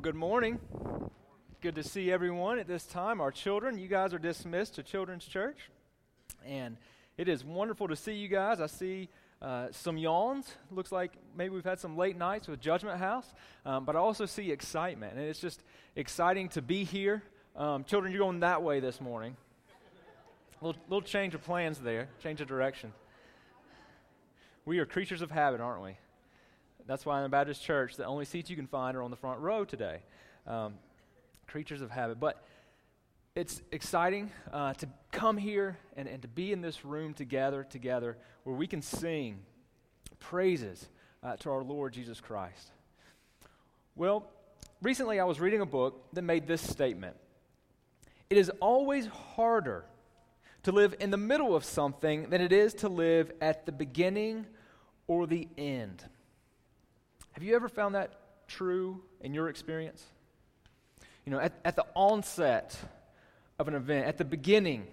Well, good morning. Good to see everyone at this time. Our children, you guys are dismissed to Children's Church. And it is wonderful to see you guys. I see uh, some yawns. Looks like maybe we've had some late nights with Judgment House. Um, but I also see excitement. And it's just exciting to be here. Um, children, you're going that way this morning. little, little change of plans there, change of direction. We are creatures of habit, aren't we? That's why in the Baptist church, the only seats you can find are on the front row today. Um, creatures of habit. But it's exciting uh, to come here and, and to be in this room together, together, where we can sing praises uh, to our Lord Jesus Christ. Well, recently I was reading a book that made this statement It is always harder to live in the middle of something than it is to live at the beginning or the end. Have you ever found that true in your experience? You know, at, at the onset of an event, at the beginning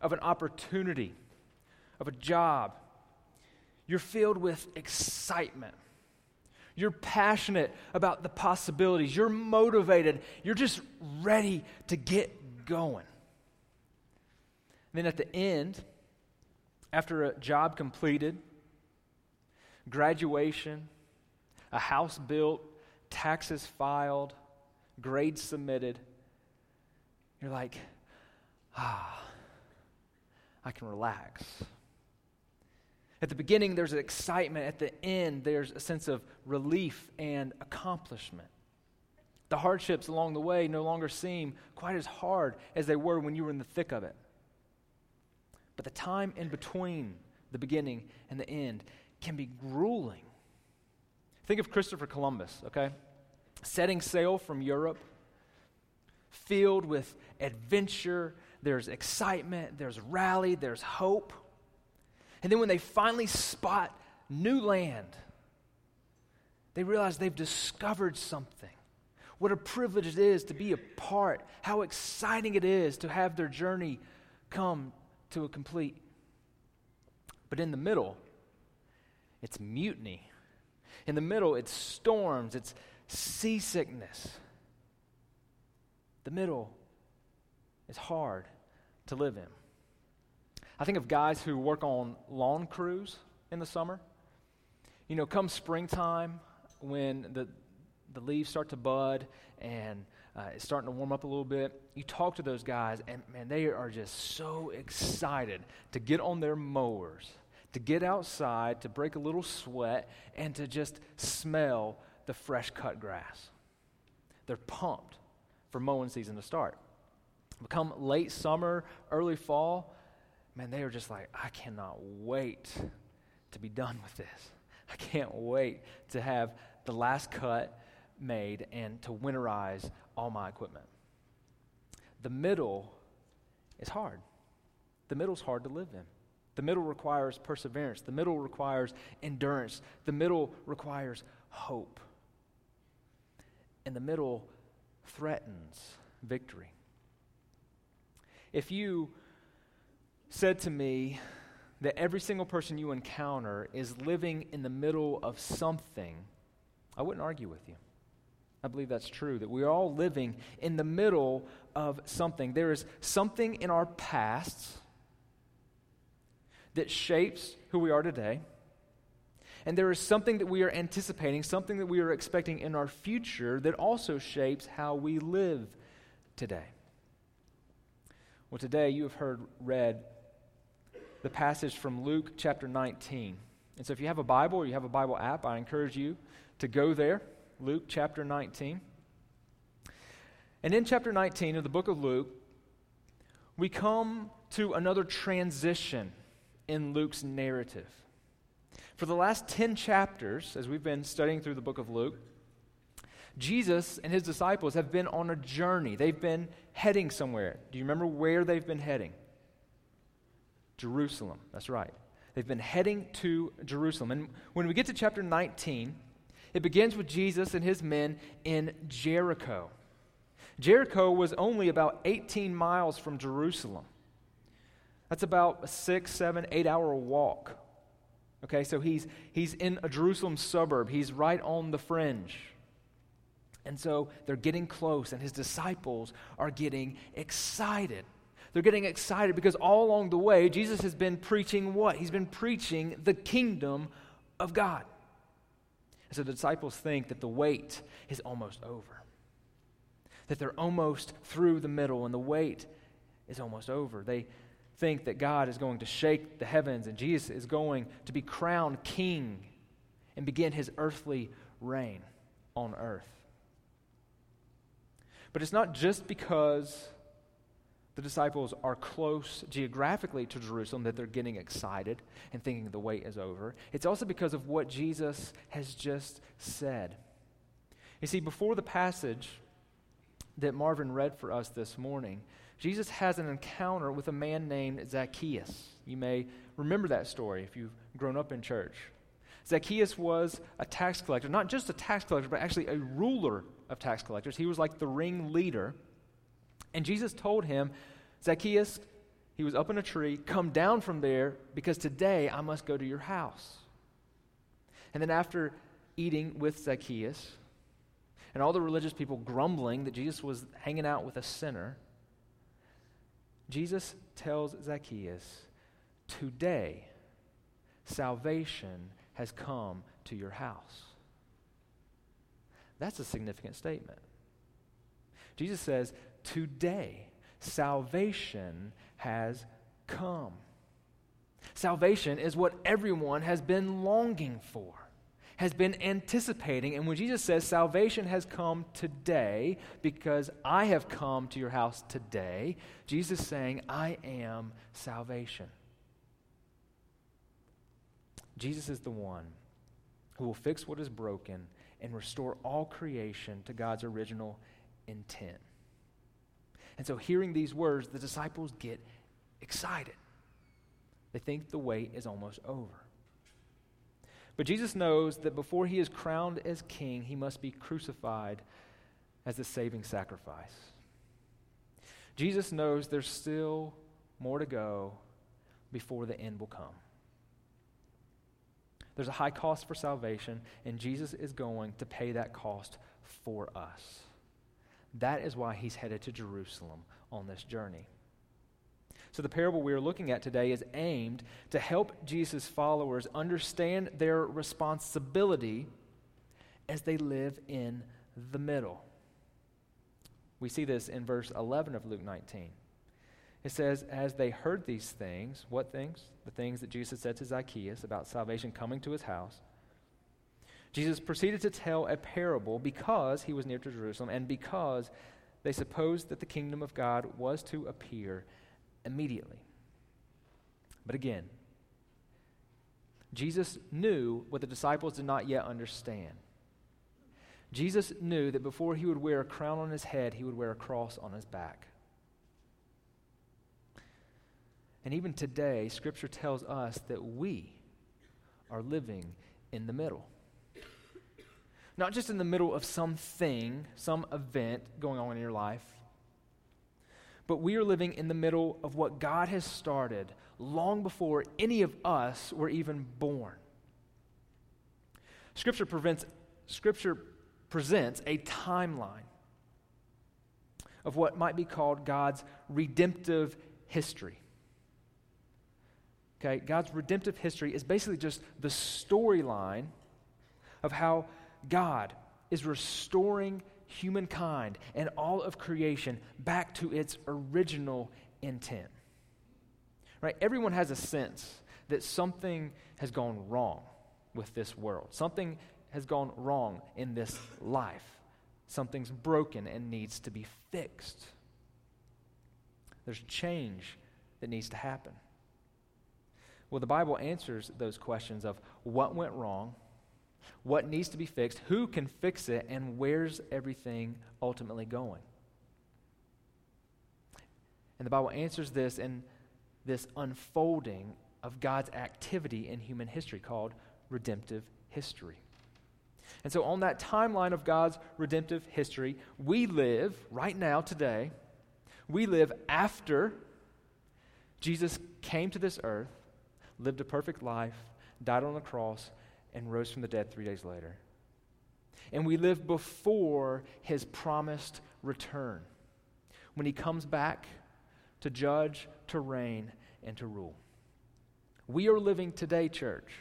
of an opportunity, of a job, you're filled with excitement. You're passionate about the possibilities. You're motivated. You're just ready to get going. And then at the end, after a job completed, graduation, a house built, taxes filed, grades submitted, you're like, ah, I can relax. At the beginning, there's an excitement. At the end, there's a sense of relief and accomplishment. The hardships along the way no longer seem quite as hard as they were when you were in the thick of it. But the time in between the beginning and the end can be grueling Think of Christopher Columbus, okay? Setting sail from Europe, filled with adventure, there's excitement, there's rally, there's hope. And then when they finally spot new land, they realize they've discovered something. What a privilege it is to be a part, how exciting it is to have their journey come to a complete. But in the middle, it's mutiny in the middle, it's storms, it's seasickness. The middle is hard to live in. I think of guys who work on lawn crews in the summer. You know, come springtime when the, the leaves start to bud and uh, it's starting to warm up a little bit, you talk to those guys, and man, they are just so excited to get on their mowers to get outside, to break a little sweat, and to just smell the fresh cut grass. They're pumped for mowing season to start. Come late summer, early fall, man, they are just like, I cannot wait to be done with this. I can't wait to have the last cut made and to winterize all my equipment. The middle is hard. The middle's hard to live in. The middle requires perseverance. The middle requires endurance. The middle requires hope. And the middle threatens victory. If you said to me that every single person you encounter is living in the middle of something, I wouldn't argue with you. I believe that's true, that we're all living in the middle of something. There is something in our pasts that shapes who we are today. And there is something that we are anticipating, something that we are expecting in our future that also shapes how we live today. Well, today you have heard read the passage from Luke chapter 19. And so if you have a Bible or you have a Bible app, I encourage you to go there, Luke chapter 19. And in chapter 19 of the book of Luke, we come to another transition in Luke's narrative. For the last 10 chapters, as we've been studying through the book of Luke, Jesus and his disciples have been on a journey. They've been heading somewhere. Do you remember where they've been heading? Jerusalem. That's right. They've been heading to Jerusalem. And when we get to chapter 19, it begins with Jesus and his men in Jericho. Jericho was only about 18 miles from Jerusalem. That's about a six, seven, eight hour walk. Okay, so he's, he's in a Jerusalem suburb, he's right on the fringe. And so they're getting close, and his disciples are getting excited. They're getting excited because all along the way, Jesus has been preaching what? He's been preaching the kingdom of God. And so the disciples think that the wait is almost over, that they're almost through the middle, and the wait is almost over. They think that God is going to shake the heavens and Jesus is going to be crowned king and begin his earthly reign on earth. But it's not just because the disciples are close geographically to Jerusalem that they're getting excited and thinking the wait is over. It's also because of what Jesus has just said. You see, before the passage that Marvin read for us this morning, Jesus has an encounter with a man named Zacchaeus. You may remember that story if you've grown up in church. Zacchaeus was a tax collector, not just a tax collector, but actually a ruler of tax collectors. He was like the ring leader. And Jesus told him, Zacchaeus, he was up in a tree, come down from there because today I must go to your house. And then after eating with Zacchaeus, and all the religious people grumbling that Jesus was hanging out with a sinner, Jesus tells Zacchaeus, Today salvation has come to your house. That's a significant statement. Jesus says, Today salvation has come. Salvation is what everyone has been longing for has been anticipating. And when Jesus says, Salvation has come today because I have come to your house today, Jesus is saying, I am salvation. Jesus is the one who will fix what is broken and restore all creation to God's original intent. And so, hearing these words, the disciples get excited. They think the wait is almost over. But Jesus knows that before he is crowned as king, he must be crucified as a saving sacrifice. Jesus knows there's still more to go before the end will come. There's a high cost for salvation, and Jesus is going to pay that cost for us. That is why he's headed to Jerusalem on this journey. So, the parable we are looking at today is aimed to help Jesus' followers understand their responsibility as they live in the middle. We see this in verse 11 of Luke 19. It says, As they heard these things, what things? The things that Jesus said to Zacchaeus about salvation coming to his house. Jesus proceeded to tell a parable because he was near to Jerusalem and because they supposed that the kingdom of God was to appear immediately. But again, Jesus knew what the disciples did not yet understand. Jesus knew that before he would wear a crown on his head, he would wear a cross on his back. And even today, Scripture tells us that we are living in the middle. Not just in the middle of something, some event going on in your life, but we are living in the middle of what God has started long before any of us were even born. Scripture, prevents, scripture presents a timeline of what might be called God's redemptive history. Okay, God's redemptive history is basically just the storyline of how God is restoring humankind and all of creation back to its original intent. Right? Everyone has a sense that something has gone wrong with this world. Something has gone wrong in this life. Something's broken and needs to be fixed. There's change that needs to happen. Well, the Bible answers those questions of what went wrong what needs to be fixed, who can fix it, and where's everything ultimately going. And the Bible answers this in this unfolding of God's activity in human history called redemptive history. And so, on that timeline of God's redemptive history, we live right now, today, we live after Jesus came to this earth, lived a perfect life, died on the cross, and rose from the dead three days later. And we live before his promised return when he comes back to judge, to reign, and to rule. We are living today, church,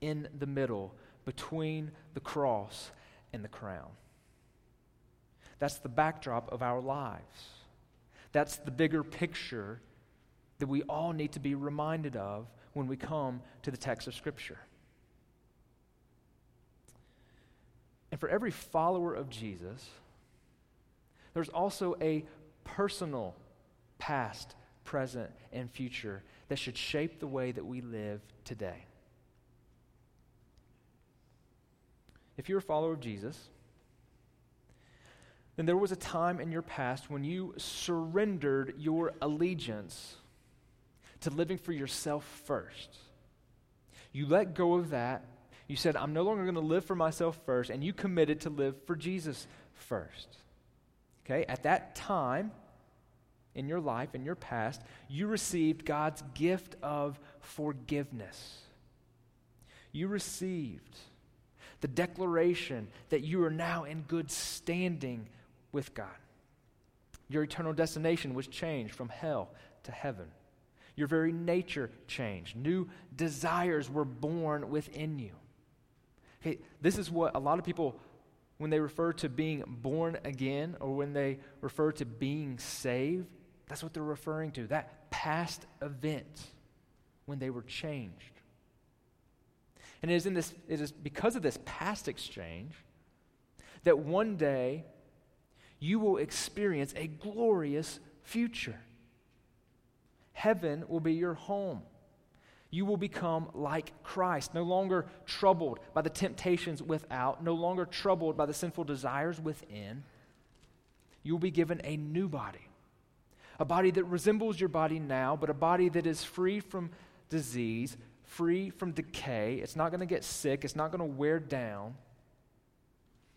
in the middle between the cross and the crown. That's the backdrop of our lives. That's the bigger picture that we all need to be reminded of when we come to the text of Scripture. And for every follower of Jesus, there's also a personal past, present, and future that should shape the way that we live today. If you're a follower of Jesus, then there was a time in your past when you surrendered your allegiance to living for yourself first. You let go of that. You said, I'm no longer going to live for myself first, and you committed to live for Jesus first. Okay? At that time in your life, in your past, you received God's gift of forgiveness. You received the declaration that you are now in good standing with God. Your eternal destination was changed from hell to heaven. Your very nature changed. New desires were born within you. Okay, this is what a lot of people, when they refer to being born again or when they refer to being saved, that's what they're referring to. That past event when they were changed. And it is, in this, it is because of this past exchange that one day you will experience a glorious future. Heaven will be your home. You will become like Christ, no longer troubled by the temptations without, no longer troubled by the sinful desires within. You will be given a new body, a body that resembles your body now, but a body that is free from disease, free from decay. It's not going to get sick, it's not going to wear down.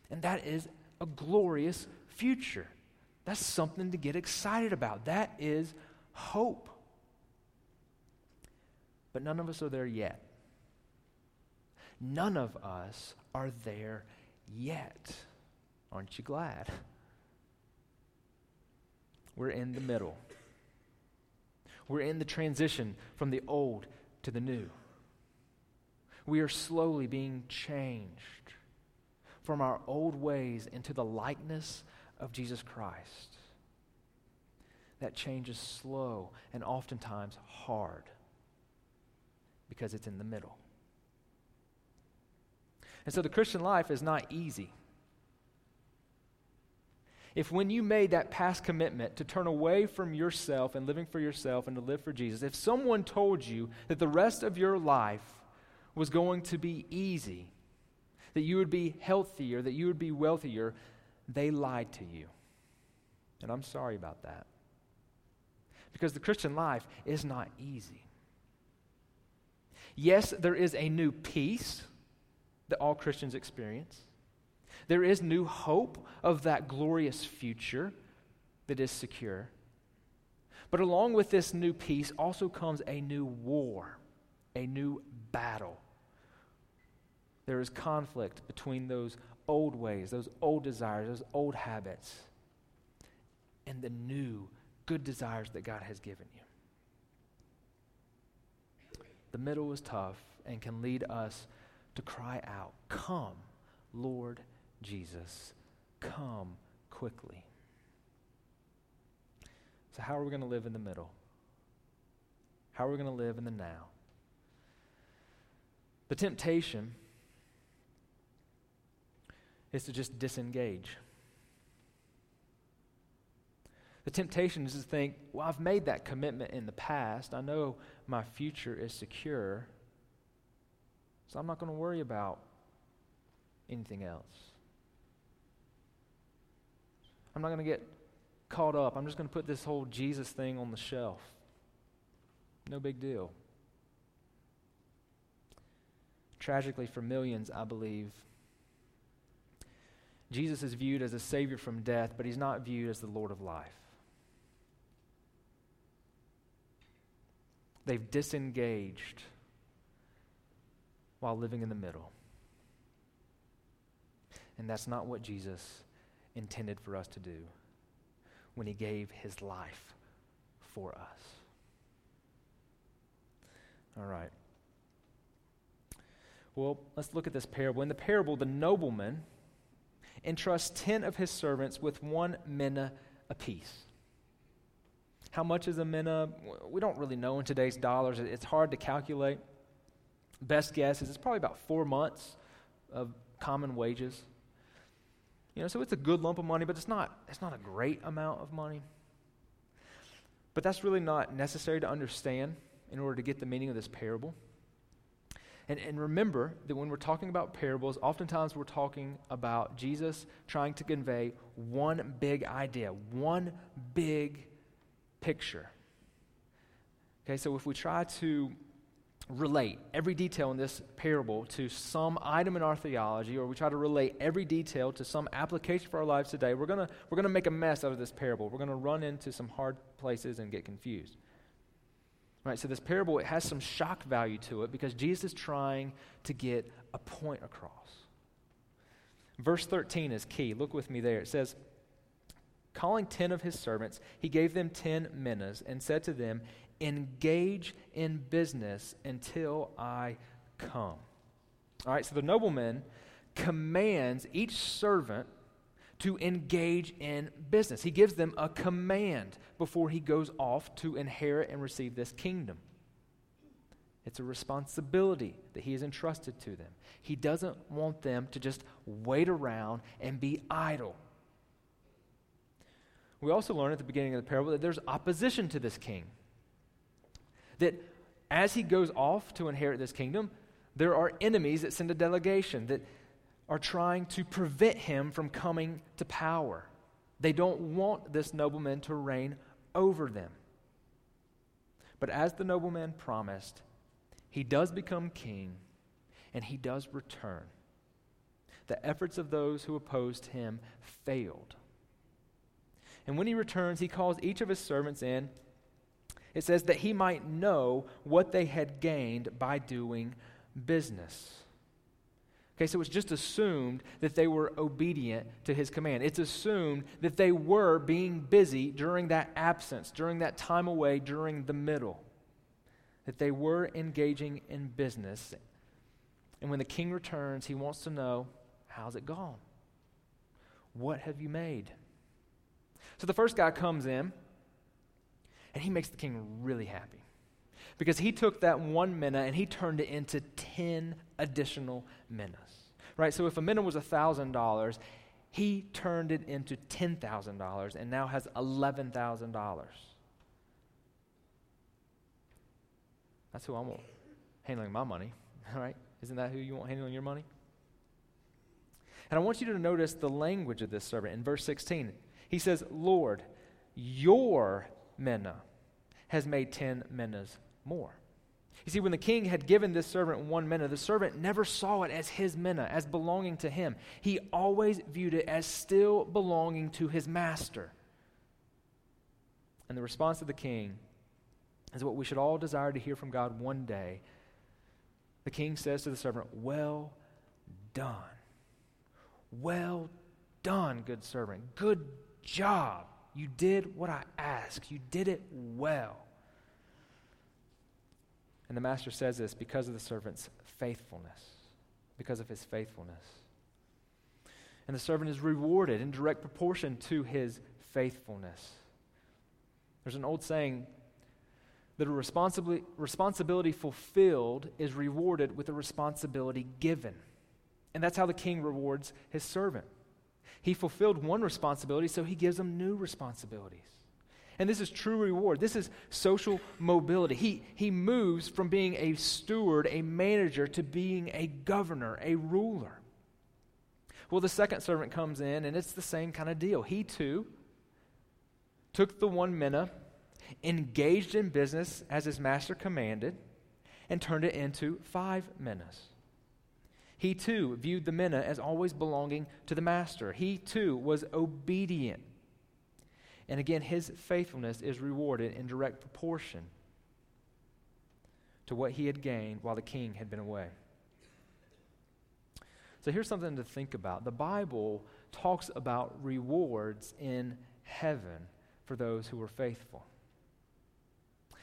And that is a glorious future. That's something to get excited about. That is hope. But none of us are there yet. None of us are there yet. Aren't you glad? We're in the middle. We're in the transition from the old to the new. We are slowly being changed from our old ways into the likeness of Jesus Christ. That change is slow and oftentimes hard because it's in the middle. And so the Christian life is not easy. If when you made that past commitment to turn away from yourself and living for yourself and to live for Jesus, if someone told you that the rest of your life was going to be easy, that you would be healthier, that you would be wealthier, they lied to you. And I'm sorry about that. Because the Christian life is not easy. Yes, there is a new peace that all Christians experience. There is new hope of that glorious future that is secure. But along with this new peace also comes a new war, a new battle. There is conflict between those old ways, those old desires, those old habits, and the new good desires that God has given you. The middle is tough and can lead us to cry out, Come, Lord Jesus, come quickly. So, how are we going to live in the middle? How are we going to live in the now? The temptation is to just disengage. The temptation is to think, well, I've made that commitment in the past. I know my future is secure. So I'm not going to worry about anything else. I'm not going to get caught up. I'm just going to put this whole Jesus thing on the shelf. No big deal. Tragically, for millions, I believe, Jesus is viewed as a Savior from death, but He's not viewed as the Lord of life. They've disengaged while living in the middle. And that's not what Jesus intended for us to do when he gave his life for us. All right. Well, let's look at this parable. In the parable, the nobleman entrusts 10 of his servants with one mina apiece. How much is a mina? We don't really know in today's dollars. It's hard to calculate. Best guess is it's probably about four months of common wages. You know, so it's a good lump of money, but it's not, it's not a great amount of money. But that's really not necessary to understand in order to get the meaning of this parable. And, and remember that when we're talking about parables, oftentimes we're talking about Jesus trying to convey one big idea, one big picture. Okay, so if we try to relate every detail in this parable to some item in our theology, or we try to relate every detail to some application for our lives today, we're going we're gonna make a mess out of this parable. We're going to run into some hard places and get confused. Right, so this parable it has some shock value to it because Jesus is trying to get a point across. Verse 13 is key. Look with me there. It says, Calling ten of his servants, he gave them ten minas and said to them, Engage in business until I come. All right, so the nobleman commands each servant to engage in business. He gives them a command before he goes off to inherit and receive this kingdom. It's a responsibility that he has entrusted to them. He doesn't want them to just wait around and be idle. We also learn at the beginning of the parable that there's opposition to this king. That as he goes off to inherit this kingdom, there are enemies that send a delegation that are trying to prevent him from coming to power. They don't want this nobleman to reign over them. But as the nobleman promised, he does become king and he does return. The efforts of those who opposed him failed. And when he returns, he calls each of his servants in. It says that he might know what they had gained by doing business. Okay, so it's just assumed that they were obedient to his command. It's assumed that they were being busy during that absence, during that time away, during the middle. That they were engaging in business. And when the king returns, he wants to know how's it gone? What have you made? So the first guy comes in, and he makes the king really happy because he took that one mina and he turned it into 10 additional minas. Right? So if a mina was $1,000, he turned it into $10,000 and now has $11,000. That's who I want handling my money, right? Isn't that who you want handling your money? And I want you to notice the language of this servant in verse 16. He says, Lord, your mina has made 10 minas more. You see, when the king had given this servant one mina, the servant never saw it as his mina, as belonging to him. He always viewed it as still belonging to his master. And the response of the king is what we should all desire to hear from God one day. The king says to the servant, Well done. Well done, good servant. Good job. You did what I asked. You did it well. And the master says this because of the servant's faithfulness, because of his faithfulness. And the servant is rewarded in direct proportion to his faithfulness. There's an old saying that a responsibility, responsibility fulfilled is rewarded with a responsibility given. And that's how the king rewards his servant. He fulfilled one responsibility, so he gives him new responsibilities. And this is true reward. This is social mobility. He, he moves from being a steward, a manager, to being a governor, a ruler. Well, the second servant comes in, and it's the same kind of deal. He too took the one mina, engaged in business as his master commanded, and turned it into five minas. He too viewed the mina as always belonging to the master. He too was obedient and again, his faithfulness is rewarded in direct proportion to what he had gained while the king had been away. So here's something to think about. The Bible talks about rewards in heaven for those who are faithful.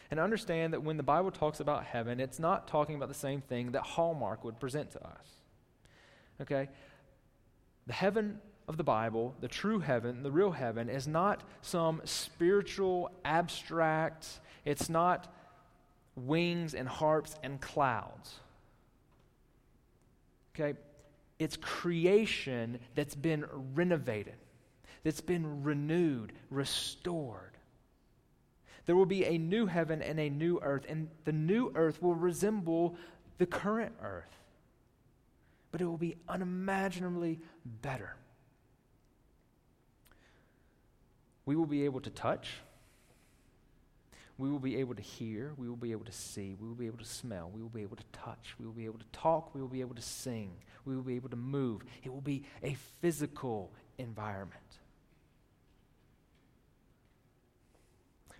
And understand that when the Bible talks about heaven, it's not talking about the same thing that Hallmark would present to us. Okay? The heaven of the Bible, the true heaven, the real heaven, is not some spiritual, abstract, it's not wings and harps and clouds. Okay? It's creation that's been renovated, that's been renewed, restored. There will be a new heaven and a new earth, and the new earth will resemble the current earth, but it will be unimaginably better. We will be able to touch we will be able to hear, we will be able to see, we will be able to smell, we will be able to touch, we will be able to talk, we will be able to sing, we will be able to move. It will be a physical environment.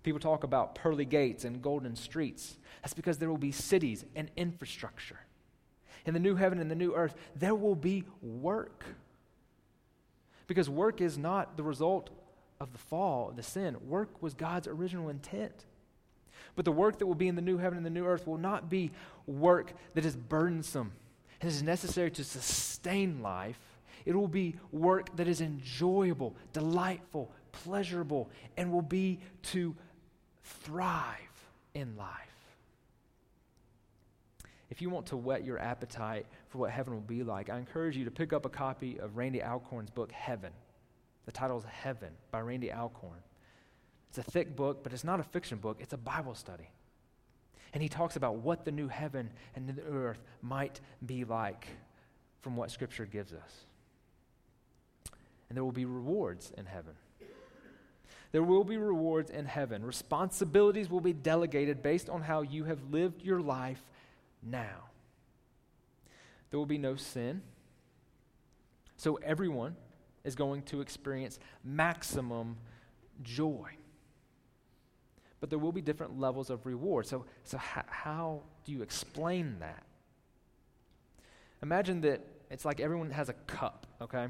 People talk about pearly gates and golden streets. That's because there will be cities and infrastructure. In the new heaven and the new earth, there will be work. Because work is not the result of the fall, the sin. Work was God's original intent. But the work that will be in the new heaven and the new earth will not be work that is burdensome and is necessary to sustain life. It will be work that is enjoyable, delightful, pleasurable, and will be to thrive in life. If you want to whet your appetite for what heaven will be like, I encourage you to pick up a copy of Randy Alcorn's book, Heaven. The title is Heaven by Randy Alcorn. It's a thick book, but it's not a fiction book, it's a Bible study. And he talks about what the new heaven and the earth might be like from what Scripture gives us. And there will be rewards in heaven. There will be rewards in heaven. Responsibilities will be delegated based on how you have lived your life now. There will be no sin. So everyone is going to experience maximum joy but there will be different levels of reward. So, so how, how do you explain that? Imagine that it's like everyone has a cup, okay?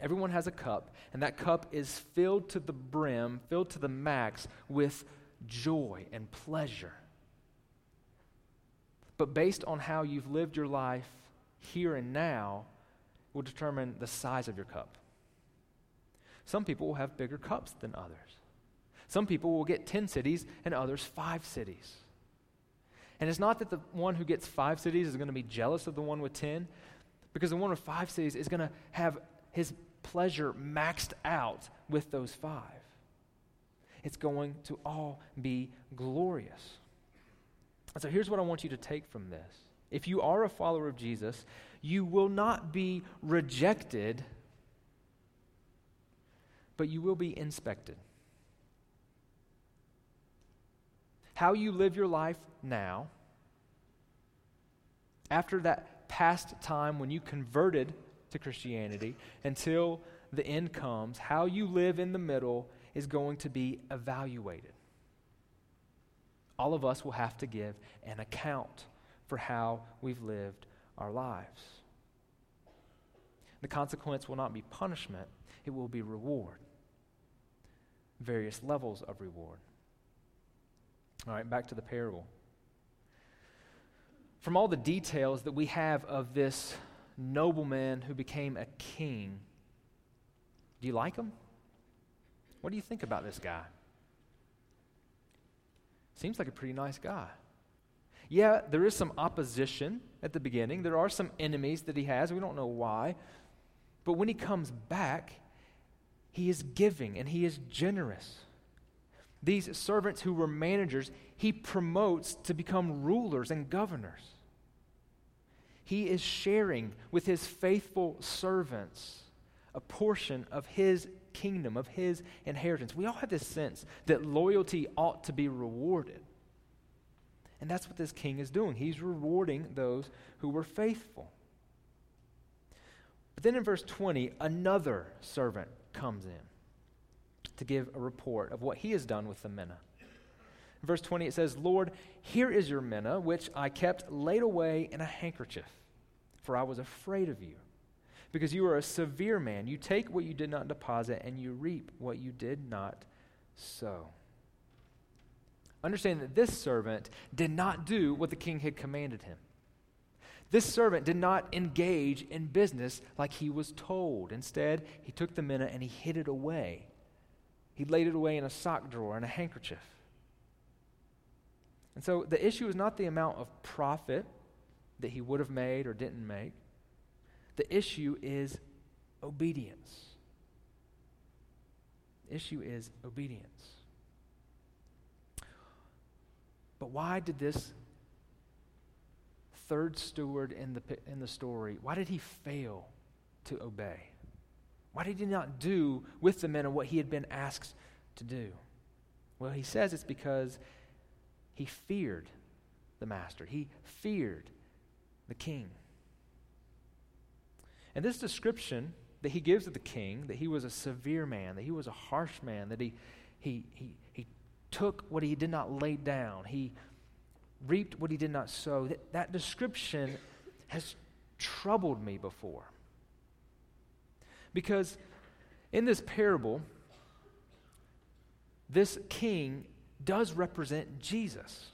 Everyone has a cup, and that cup is filled to the brim, filled to the max with joy and pleasure. But based on how you've lived your life here and now, will determine the size of your cup. Some people will have bigger cups than others. Some people will get 10 cities and others five cities. And it's not that the one who gets five cities is going to be jealous of the one with 10, because the one with five cities is going to have his pleasure maxed out with those five. It's going to all be glorious. And so here's what I want you to take from this. If you are a follower of Jesus, you will not be rejected, but you will be inspected. how you live your life now, after that past time when you converted to Christianity, until the end comes, how you live in the middle is going to be evaluated. All of us will have to give an account for how we've lived our lives. The consequence will not be punishment, it will be reward. Various levels of reward. All right, back to the parable. From all the details that we have of this nobleman who became a king, do you like him? What do you think about this guy? Seems like a pretty nice guy. Yeah, there is some opposition at the beginning. There are some enemies that he has. We don't know why. But when he comes back, he is giving and he is generous. These servants who were managers, he promotes to become rulers and governors. He is sharing with his faithful servants a portion of his kingdom, of his inheritance. We all have this sense that loyalty ought to be rewarded. And that's what this king is doing. He's rewarding those who were faithful. But then in verse 20, another servant comes in to give a report of what he has done with the mina. In verse 20, it says, Lord, here is your mina, which I kept laid away in a handkerchief. for I was afraid of you. Because you are a severe man. You take what you did not deposit, and you reap what you did not sow. Understand that this servant did not do what the king had commanded him. This servant did not engage in business like he was told. Instead, he took the mina and he hid it away. He laid it away in a sock drawer and a handkerchief. And so the issue is not the amount of profit that he would have made or didn't make, the issue is obedience. The issue is obedience. But why did this third steward in the, in the story, why did he fail to obey? Why did he not do with the mina what he had been asked to do? Well, he says it's because he feared the master. He feared the king. And this description that he gives of the king, that he was a severe man, that he was a harsh man, that he, he, he, he took what he did not lay down, he reaped what he did not sow, that, that description has troubled me before. Because in this parable, this king does represent Jesus.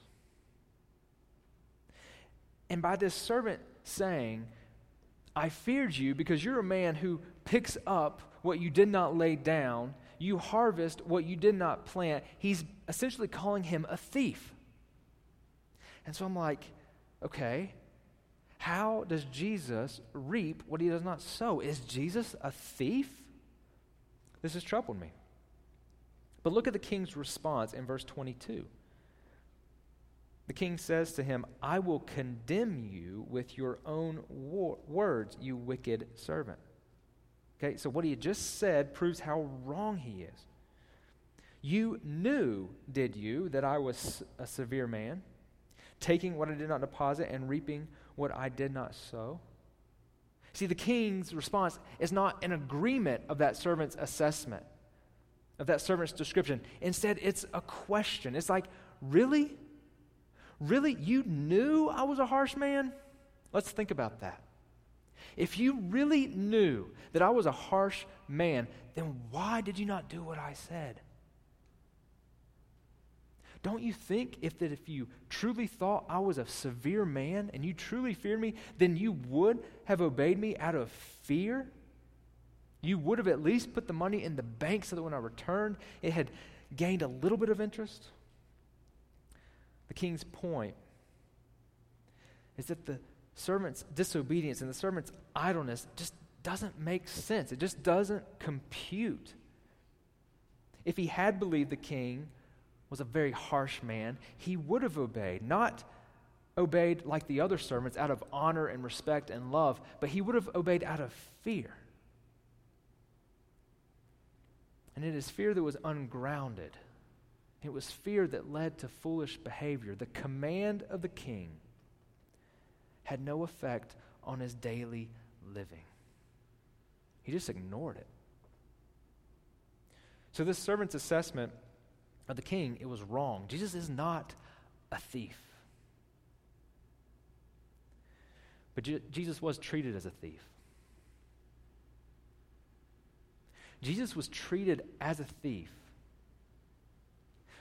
And by this servant saying, I feared you because you're a man who picks up what you did not lay down, you harvest what you did not plant, he's essentially calling him a thief. And so I'm like, okay, how does Jesus reap what he does not sow? Is Jesus a thief? This has troubled me. But look at the king's response in verse 22. The king says to him, I will condemn you with your own wor- words, you wicked servant. Okay, so what he just said proves how wrong he is. You knew, did you, that I was a severe man, taking what I did not deposit and reaping what I did not sow? See, the king's response is not an agreement of that servant's assessment, of that servant's description. Instead, it's a question. It's like, really? Really? You knew I was a harsh man? Let's think about that. If you really knew that I was a harsh man, then why did you not do what I said? Don't you think if that if you truly thought I was a severe man and you truly feared me, then you would have obeyed me out of fear? You would have at least put the money in the bank so that when I returned, it had gained a little bit of interest? The king's point is that the servant's disobedience and the servant's idleness just doesn't make sense. It just doesn't compute. If he had believed the king was a very harsh man, he would have obeyed, not obeyed like the other servants out of honor and respect and love, but he would have obeyed out of fear. And it is fear that was ungrounded. It was fear that led to foolish behavior. The command of the king had no effect on his daily living. He just ignored it. So this servant's assessment of the king, it was wrong. Jesus is not a thief. But Je- Jesus was treated as a thief. Jesus was treated as a thief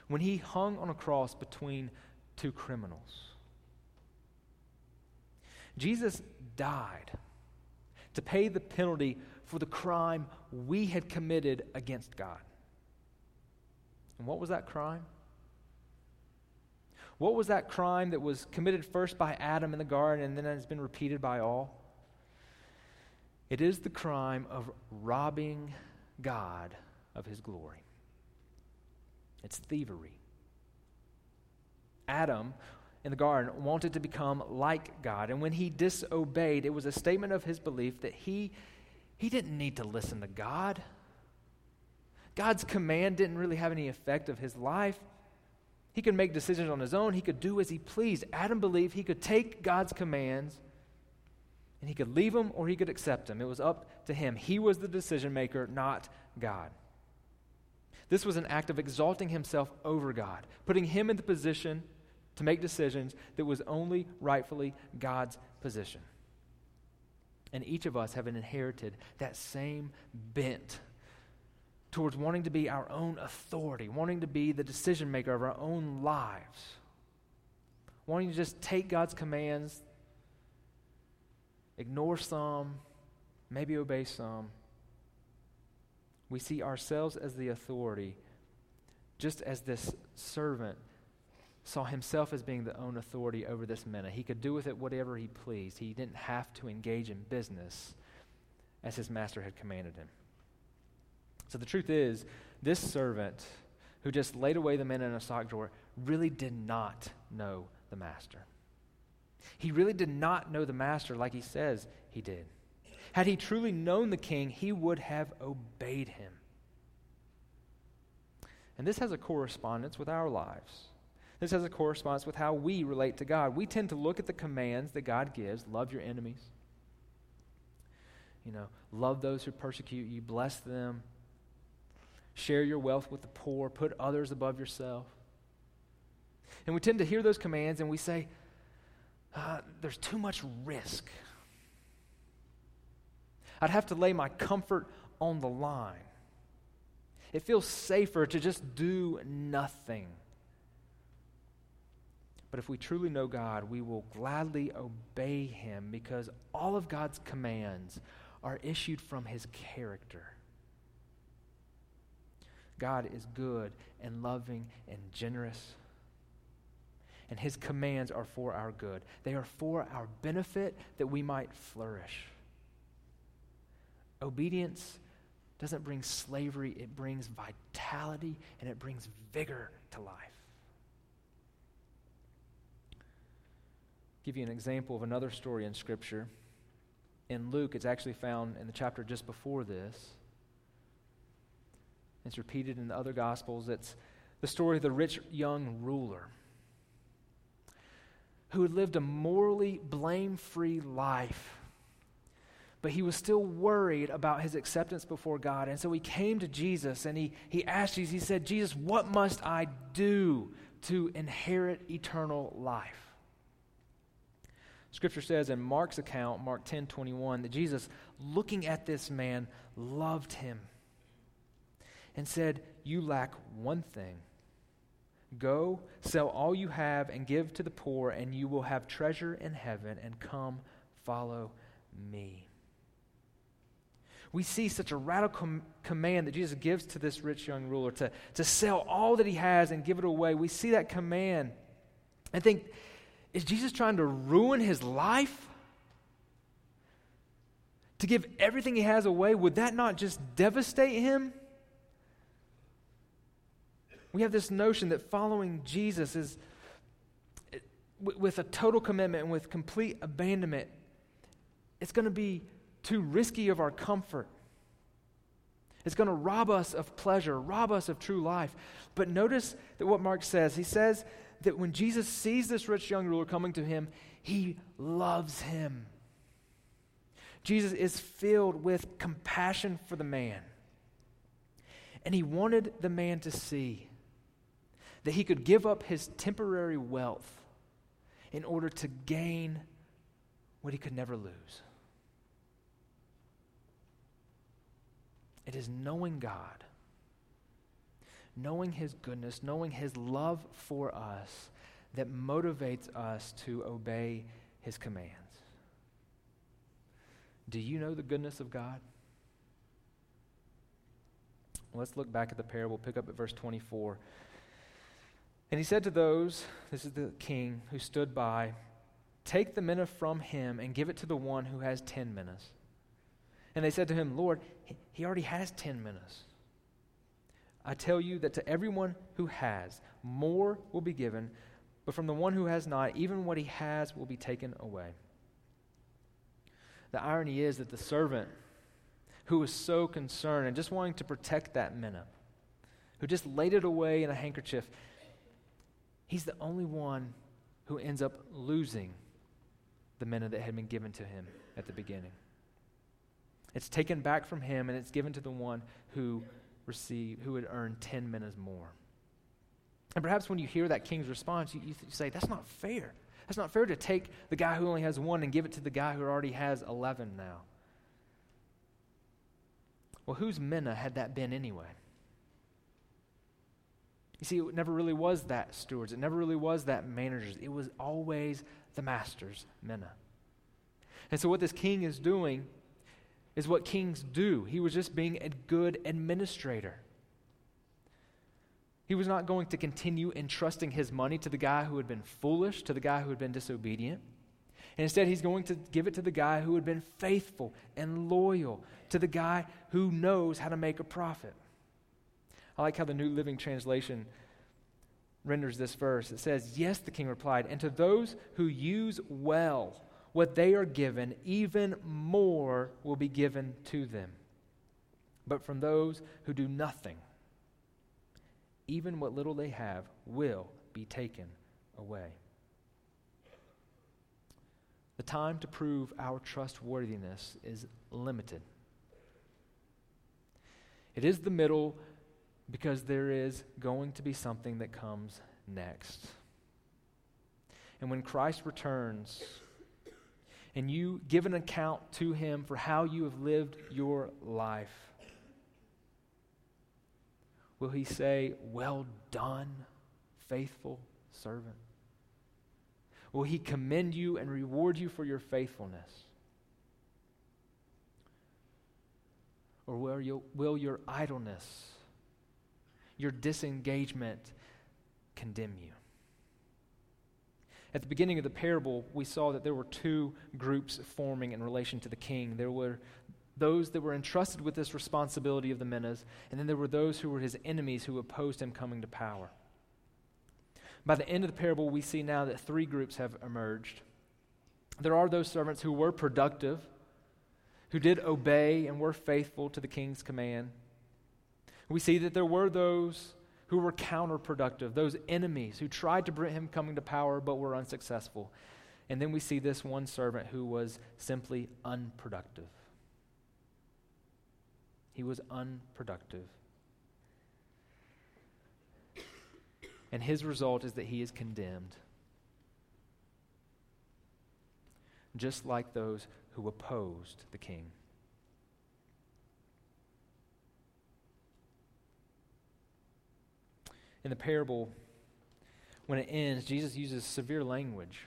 when he hung on a cross between two criminals. Jesus died to pay the penalty for the crime we had committed against God. And what was that crime? What was that crime that was committed first by Adam in the garden and then has been repeated by all? It is the crime of robbing God of his glory. It's thievery. Adam in the garden wanted to become like God. And when he disobeyed, it was a statement of his belief that he, he didn't need to listen to God. God's command didn't really have any effect of his life. He could make decisions on his own. He could do as he pleased. Adam believed he could take God's commands and he could leave them or he could accept them. It was up to him. He was the decision maker, not God. This was an act of exalting himself over God, putting him in the position to make decisions that was only rightfully God's position. And each of us have inherited that same bent towards wanting to be our own authority, wanting to be the decision maker of our own lives, wanting to just take God's commands, ignore some, maybe obey some. We see ourselves as the authority, just as this servant saw himself as being the own authority over this mina. He could do with it whatever he pleased. He didn't have to engage in business as his master had commanded him. So the truth is, this servant who just laid away the mina in a sock drawer really did not know the master. He really did not know the master like he says he did. Had he truly known the king, he would have obeyed him. And this has a correspondence with our lives. This has a correspondence with how we relate to God. We tend to look at the commands that God gives love your enemies, you know, love those who persecute you, bless them, share your wealth with the poor, put others above yourself. And we tend to hear those commands and we say, uh, there's too much risk. I'd have to lay my comfort on the line. It feels safer to just do nothing. But if we truly know God, we will gladly obey Him because all of God's commands are issued from His character. God is good and loving and generous. And His commands are for our good. They are for our benefit that we might flourish. Obedience doesn't bring slavery, it brings vitality and it brings vigor to life. give you an example of another story in Scripture. In Luke, it's actually found in the chapter just before this. It's repeated in the other Gospels. It's the story of the rich young ruler who had lived a morally blame free life. But he was still worried about his acceptance before God. And so he came to Jesus and he, he asked Jesus, he said, Jesus, what must I do to inherit eternal life? Scripture says in Mark's account, Mark 10 21, that Jesus, looking at this man, loved him and said, You lack one thing. Go, sell all you have, and give to the poor, and you will have treasure in heaven, and come, follow me. We see such a radical com- command that Jesus gives to this rich young ruler to, to sell all that he has and give it away. We see that command and think, is Jesus trying to ruin his life? To give everything he has away, would that not just devastate him? We have this notion that following Jesus is with a total commitment and with complete abandonment, it's going to be too risky of our comfort. It's going to rob us of pleasure, rob us of true life. But notice that what Mark says, he says that when Jesus sees this rich young ruler coming to him, he loves him. Jesus is filled with compassion for the man. And he wanted the man to see that he could give up his temporary wealth in order to gain what he could never lose. It is knowing God knowing His goodness, knowing His love for us, that motivates us to obey His commands. Do you know the goodness of God? Let's look back at the parable, pick up at verse 24. And he said to those, this is the king who stood by, Take the mina from him and give it to the one who has ten minas. And they said to him, Lord, he already has ten minas. I tell you that to everyone who has, more will be given, but from the one who has not, even what he has will be taken away. The irony is that the servant who was so concerned and just wanting to protect that mina, who just laid it away in a handkerchief, he's the only one who ends up losing the mina that had been given to him at the beginning. It's taken back from him and it's given to the one who receive, who would earn 10 minas more. And perhaps when you hear that king's response, you, you say, that's not fair. That's not fair to take the guy who only has one and give it to the guy who already has 11 now. Well, whose mina had that been anyway? You see, it never really was that stewards. It never really was that managers. It was always the master's mina. And so, what this king is doing is what kings do. He was just being a good administrator. He was not going to continue entrusting his money to the guy who had been foolish, to the guy who had been disobedient. And instead, he's going to give it to the guy who had been faithful and loyal, to the guy who knows how to make a profit. I like how the New Living Translation renders this verse. It says, Yes, the king replied, and to those who use well what they are given, even more will be given to them. But from those who do nothing, even what little they have will be taken away. The time to prove our trustworthiness is limited. It is the middle because there is going to be something that comes next. And when Christ returns and you give an account to him for how you have lived your life, will he say, Well done, faithful servant? Will he commend you and reward you for your faithfulness? Or will, will your idleness, your disengagement condemn you? At the beginning of the parable, we saw that there were two groups forming in relation to the king. There were those that were entrusted with this responsibility of the minas, and then there were those who were his enemies who opposed him coming to power. By the end of the parable, we see now that three groups have emerged. There are those servants who were productive, who did obey and were faithful to the king's command. We see that there were those who were counterproductive, those enemies who tried to bring him coming to power but were unsuccessful. And then we see this one servant who was simply unproductive. He was unproductive. And his result is that he is condemned. Just like those who opposed the king. In the parable, when it ends, Jesus uses severe language.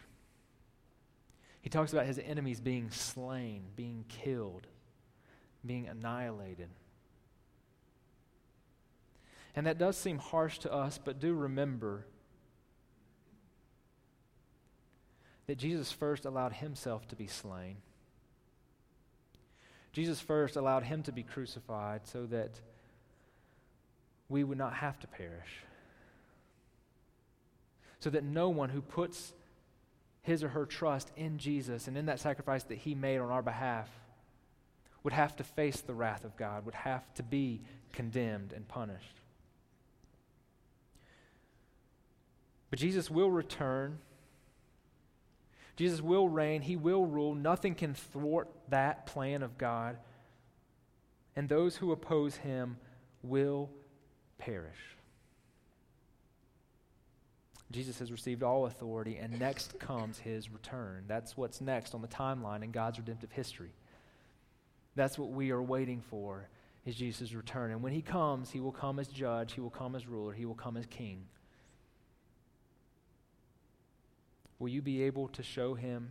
He talks about his enemies being slain, being killed, being annihilated. And that does seem harsh to us, but do remember that Jesus first allowed himself to be slain. Jesus first allowed him to be crucified so that we would not have to perish. So that no one who puts his or her trust in Jesus and in that sacrifice that he made on our behalf would have to face the wrath of God, would have to be condemned and punished. But Jesus will return. Jesus will reign. He will rule. Nothing can thwart that plan of God. And those who oppose him will perish. Jesus has received all authority, and next comes his return. That's what's next on the timeline in God's redemptive history. That's what we are waiting for is Jesus' return. And when he comes, he will come as judge, he will come as ruler, he will come as king. Will you be able to show him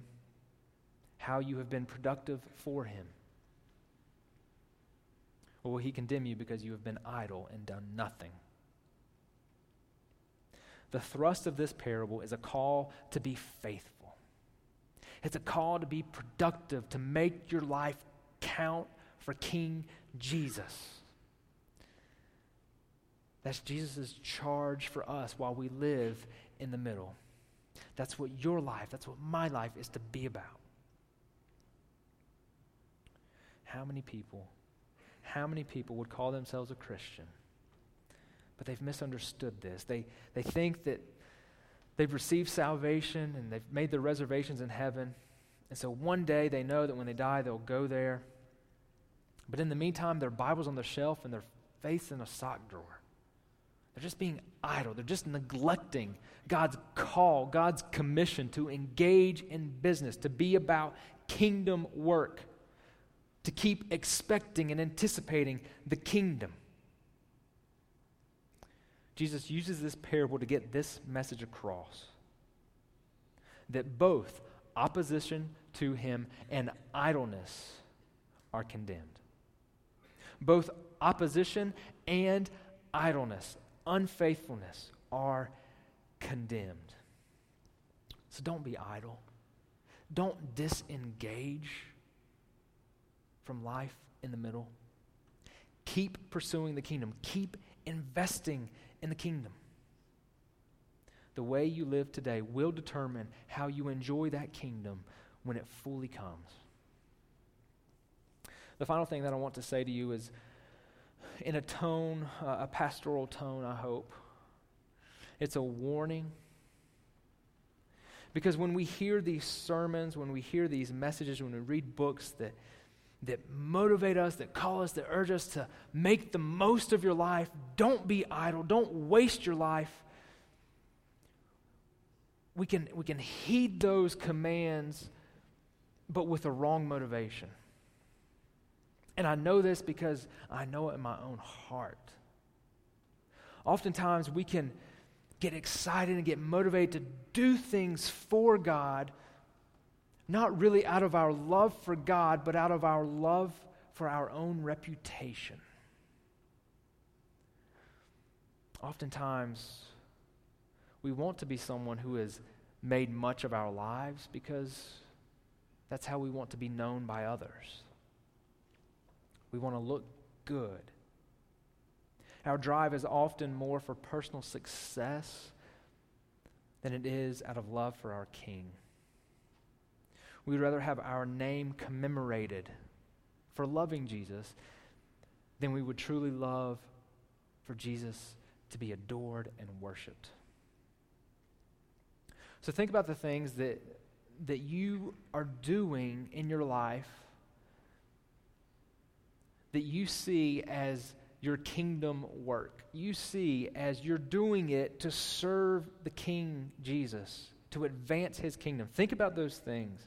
how you have been productive for him? Or will he condemn you because you have been idle and done nothing? The thrust of this parable is a call to be faithful. It's a call to be productive, to make your life count for King Jesus. That's Jesus' charge for us while we live in the middle. That's what your life, that's what my life is to be about. How many people, how many people would call themselves a Christian, but they've misunderstood this? They, they think that they've received salvation and they've made their reservations in heaven. And so one day they know that when they die, they'll go there. But in the meantime, their Bible's on the shelf and their faith's in a sock drawer. They're just being idle. They're just neglecting God's call, God's commission to engage in business, to be about kingdom work, to keep expecting and anticipating the kingdom. Jesus uses this parable to get this message across that both opposition to him and idleness are condemned. Both opposition and idleness, unfaithfulness are condemned. So don't be idle. Don't disengage from life in the middle. Keep pursuing the kingdom. Keep investing in the kingdom. The way you live today will determine how you enjoy that kingdom when it fully comes. The final thing that I want to say to you is in a tone, uh, a pastoral tone, I hope. It's a warning. Because when we hear these sermons, when we hear these messages, when we read books that, that motivate us, that call us, that urge us to make the most of your life, don't be idle, don't waste your life. We can, we can heed those commands, but with a wrong motivation. And I know this because I know it in my own heart. Oftentimes, we can get excited and get motivated to do things for God, not really out of our love for God, but out of our love for our own reputation. Oftentimes, we want to be someone who has made much of our lives because that's how we want to be known by others. We want to look good. Our drive is often more for personal success than it is out of love for our King. We'd rather have our name commemorated for loving Jesus than we would truly love for Jesus to be adored and worshiped. So think about the things that, that you are doing in your life that you see as your kingdom work. You see as you're doing it to serve the King Jesus, to advance his kingdom. Think about those things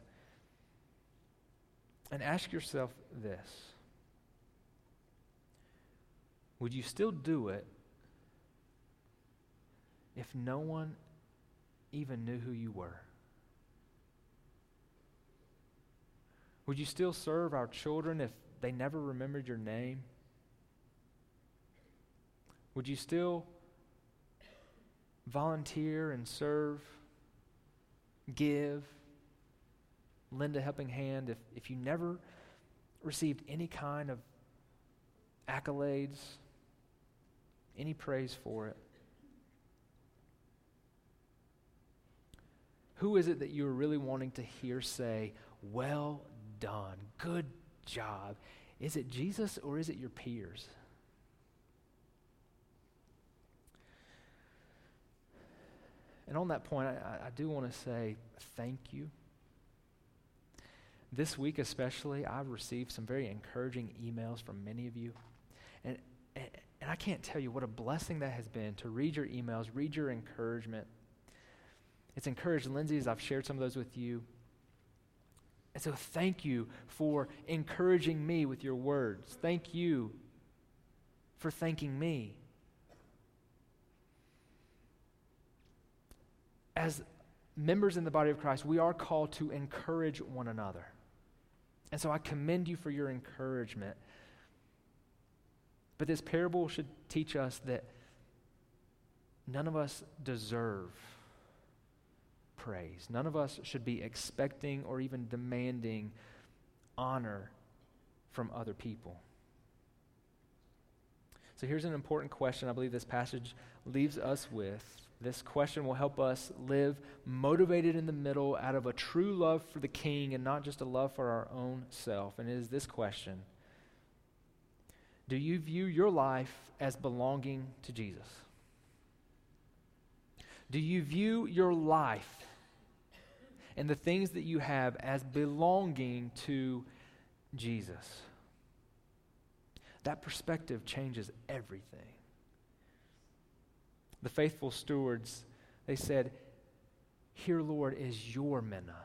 and ask yourself this Would you still do it if no one even knew who you were? Would you still serve our children if they never remembered your name? Would you still volunteer and serve, give, lend a helping hand if, if you never received any kind of accolades, any praise for it? Who is it that you're really wanting to hear say, Well done, good job? Is it Jesus or is it your peers? And on that point, I, I do want to say thank you. This week, especially, I've received some very encouraging emails from many of you. And, and, and I can't tell you what a blessing that has been to read your emails, read your encouragement. It's encouraged Lindsay as I've shared some of those with you. And so, thank you for encouraging me with your words. Thank you for thanking me. As members in the body of Christ, we are called to encourage one another. And so I commend you for your encouragement. But this parable should teach us that none of us deserve praise. None of us should be expecting or even demanding honor from other people. So here's an important question I believe this passage leaves us with. This question will help us live motivated in the middle out of a true love for the king and not just a love for our own self. And it is this question Do you view your life as belonging to Jesus? Do you view your life and the things that you have as belonging to Jesus. That perspective changes everything. The faithful stewards, they said, Here, Lord, is your mina.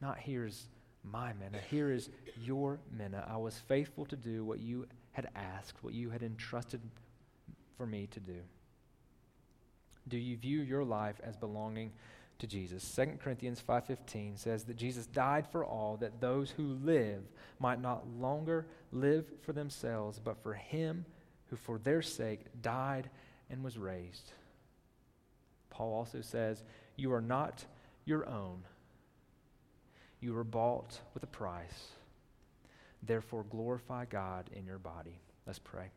Not here's my mina. Here is your mina. I was faithful to do what you had asked, what you had entrusted for me to do. Do you view your life as belonging to Jesus? 2 Corinthians 5:15 says that Jesus died for all that those who live might not longer live for themselves, but for him who for their sake died and was raised. Paul also says, "You are not your own. You were bought with a price. Therefore glorify God in your body." Let's pray.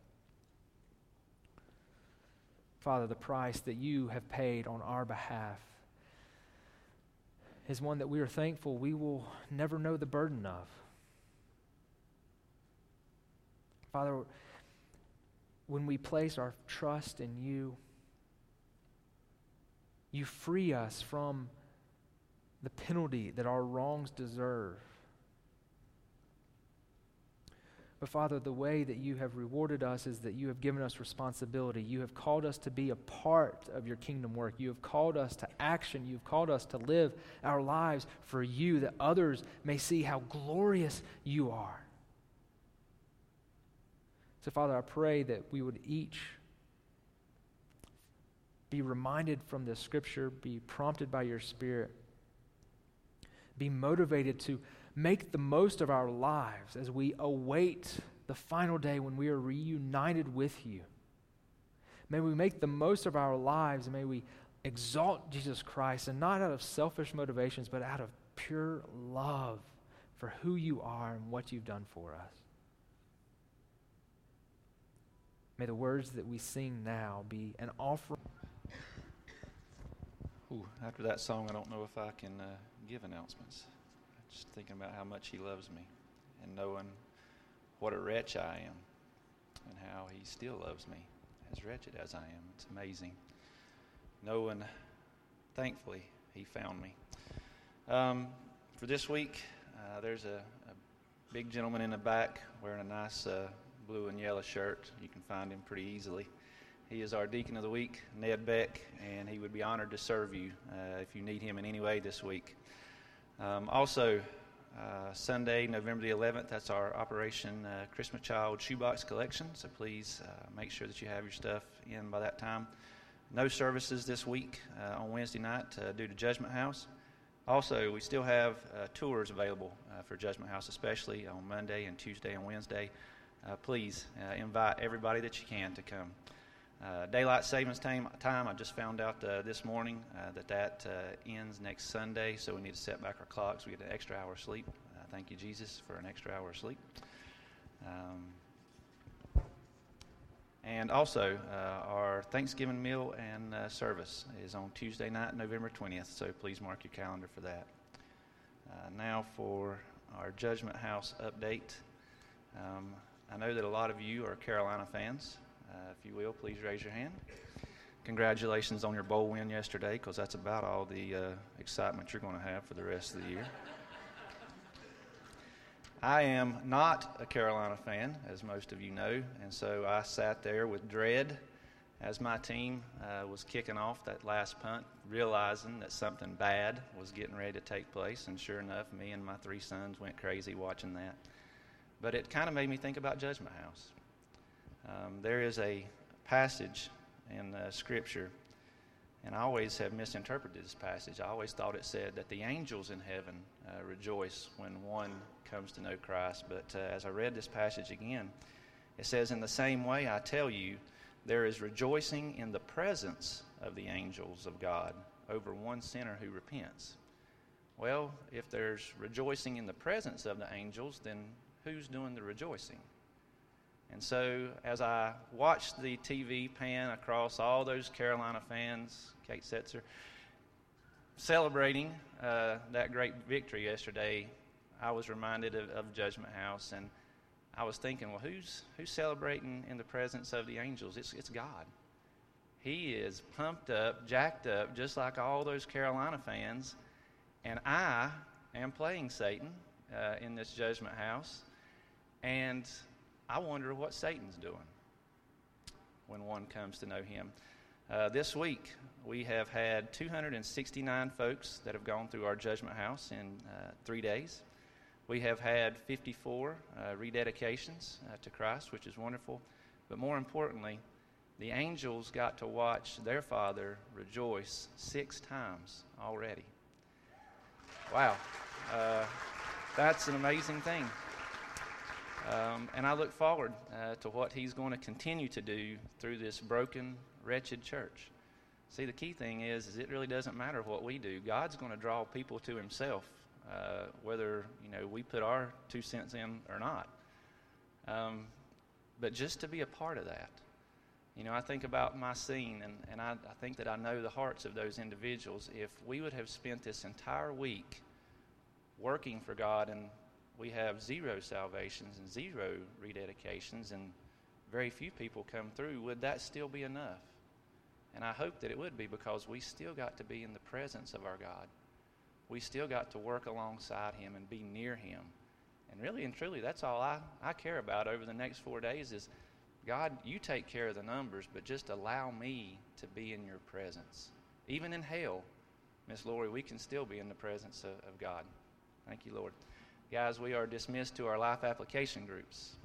Father, the price that you have paid on our behalf is one that we are thankful we will never know the burden of. Father, when we place our trust in you, you free us from the penalty that our wrongs deserve. But Father, the way that you have rewarded us is that you have given us responsibility. You have called us to be a part of your kingdom work. You have called us to action. You've called us to live our lives for you that others may see how glorious you are. So, Father, I pray that we would each be reminded from this scripture, be prompted by your Spirit, be motivated to make the most of our lives as we await the final day when we are reunited with you. May we make the most of our lives and may we exalt Jesus Christ and not out of selfish motivations, but out of pure love for who you are and what you've done for us. May the words that we sing now be an offering. Ooh, after that song, I don't know if I can uh, give announcements. Just thinking about how much He loves me and knowing what a wretch I am and how He still loves me, as wretched as I am. It's amazing. Knowing, thankfully, He found me. Um, for this week, uh, there's a, a, big gentleman in the back wearing a nice uh, blue and yellow shirt. You can find him pretty easily. He is our deacon of the week, Ned Beck, and he would be honored to serve you uh, if you need him in any way this week. Um, also, uh, Sunday, November the 11th, that's our Operation uh, Christmas Child Shoebox Collection. So please uh, make sure that you have your stuff in by that time. No services this week uh, on Wednesday night uh, due to Judgment House. Also, we still have uh, tours available for Judgment House, especially on Monday and Tuesday and Wednesday. please invite everybody that you can to come. Uh, daylight savings time, time, I just found out uh, this morning uh, that that uh, ends next Sunday, so we need to set back our clocks. We get an extra hour of sleep. Uh, thank you, Jesus, for an extra hour of sleep. Um, and also, uh, our Thanksgiving meal and service is on Tuesday night, November 20th, so please mark your calendar for that. now, for our Judgment House update. Um, I know that a lot of you are Carolina fans. Uh, if you will, please raise your hand. Congratulations on your bowl win yesterday, because that's about all the uh, excitement you're going to have for the rest of the year. I am not a Carolina fan, as most of you know, and so I sat there with dread as my team uh, was kicking off that last punt, realizing that something bad was getting ready to take place. And sure enough, me and my three sons went crazy watching that. But it kind of made me think about Judgment House. Um, there is a passage in Scripture, and I always have misinterpreted this passage. I always thought it said that the angels in heaven uh, rejoice when one comes to know Christ. But uh, as I read this passage again, it says, In the same way, I tell you, there is rejoicing in the presence of the angels of God over one sinner who repents. Well, if there's rejoicing in the presence of the angels, then who's doing the rejoicing? And so, as I watched the TV pan across all those Carolina fans, Kate Setzer, celebrating uh, that great victory yesterday, I was reminded of, of, Judgment House, and I was thinking, well, who's who's celebrating in the presence of the angels? It's it's God. He is pumped up, jacked up, just like all those Carolina fans, and I am playing Satan uh, in this Judgment House, and I wonder what Satan's doing. when one comes to know Him. Uh, this week, we have had 269 folks that have gone through our judgment house in uh, three days. We have had 54 uh, rededications uh, to Christ, which is wonderful. But more importantly, the angels got to watch their father rejoice six times already. Wow. Uh, that's an amazing thing. Um, and I look forward uh, to what he's going to continue to do through this broken, wretched church. See, the key thing is, is it really doesn't matter what we do. God's going to draw people to himself, uh, whether you know we put our two cents in or not. Um, but just to be a part of that. You know, I think about my scene, and, and I, I think that I know the hearts of those individuals. If we would have spent this entire week working for God and we have zero salvations and zero rededications and very few people come through, would that still be enough? And I hope that it would be because we still got to be in the presence of our God. We still got to work alongside Him and be near Him. And really and truly, that's all I, I care about over the next four days is God, you take care of the numbers, but just allow me to be in your presence. Even in hell, Miss Lori, we can still be in the presence of, of God. Thank you, Lord. Guys, we are dismissed to our life application groups.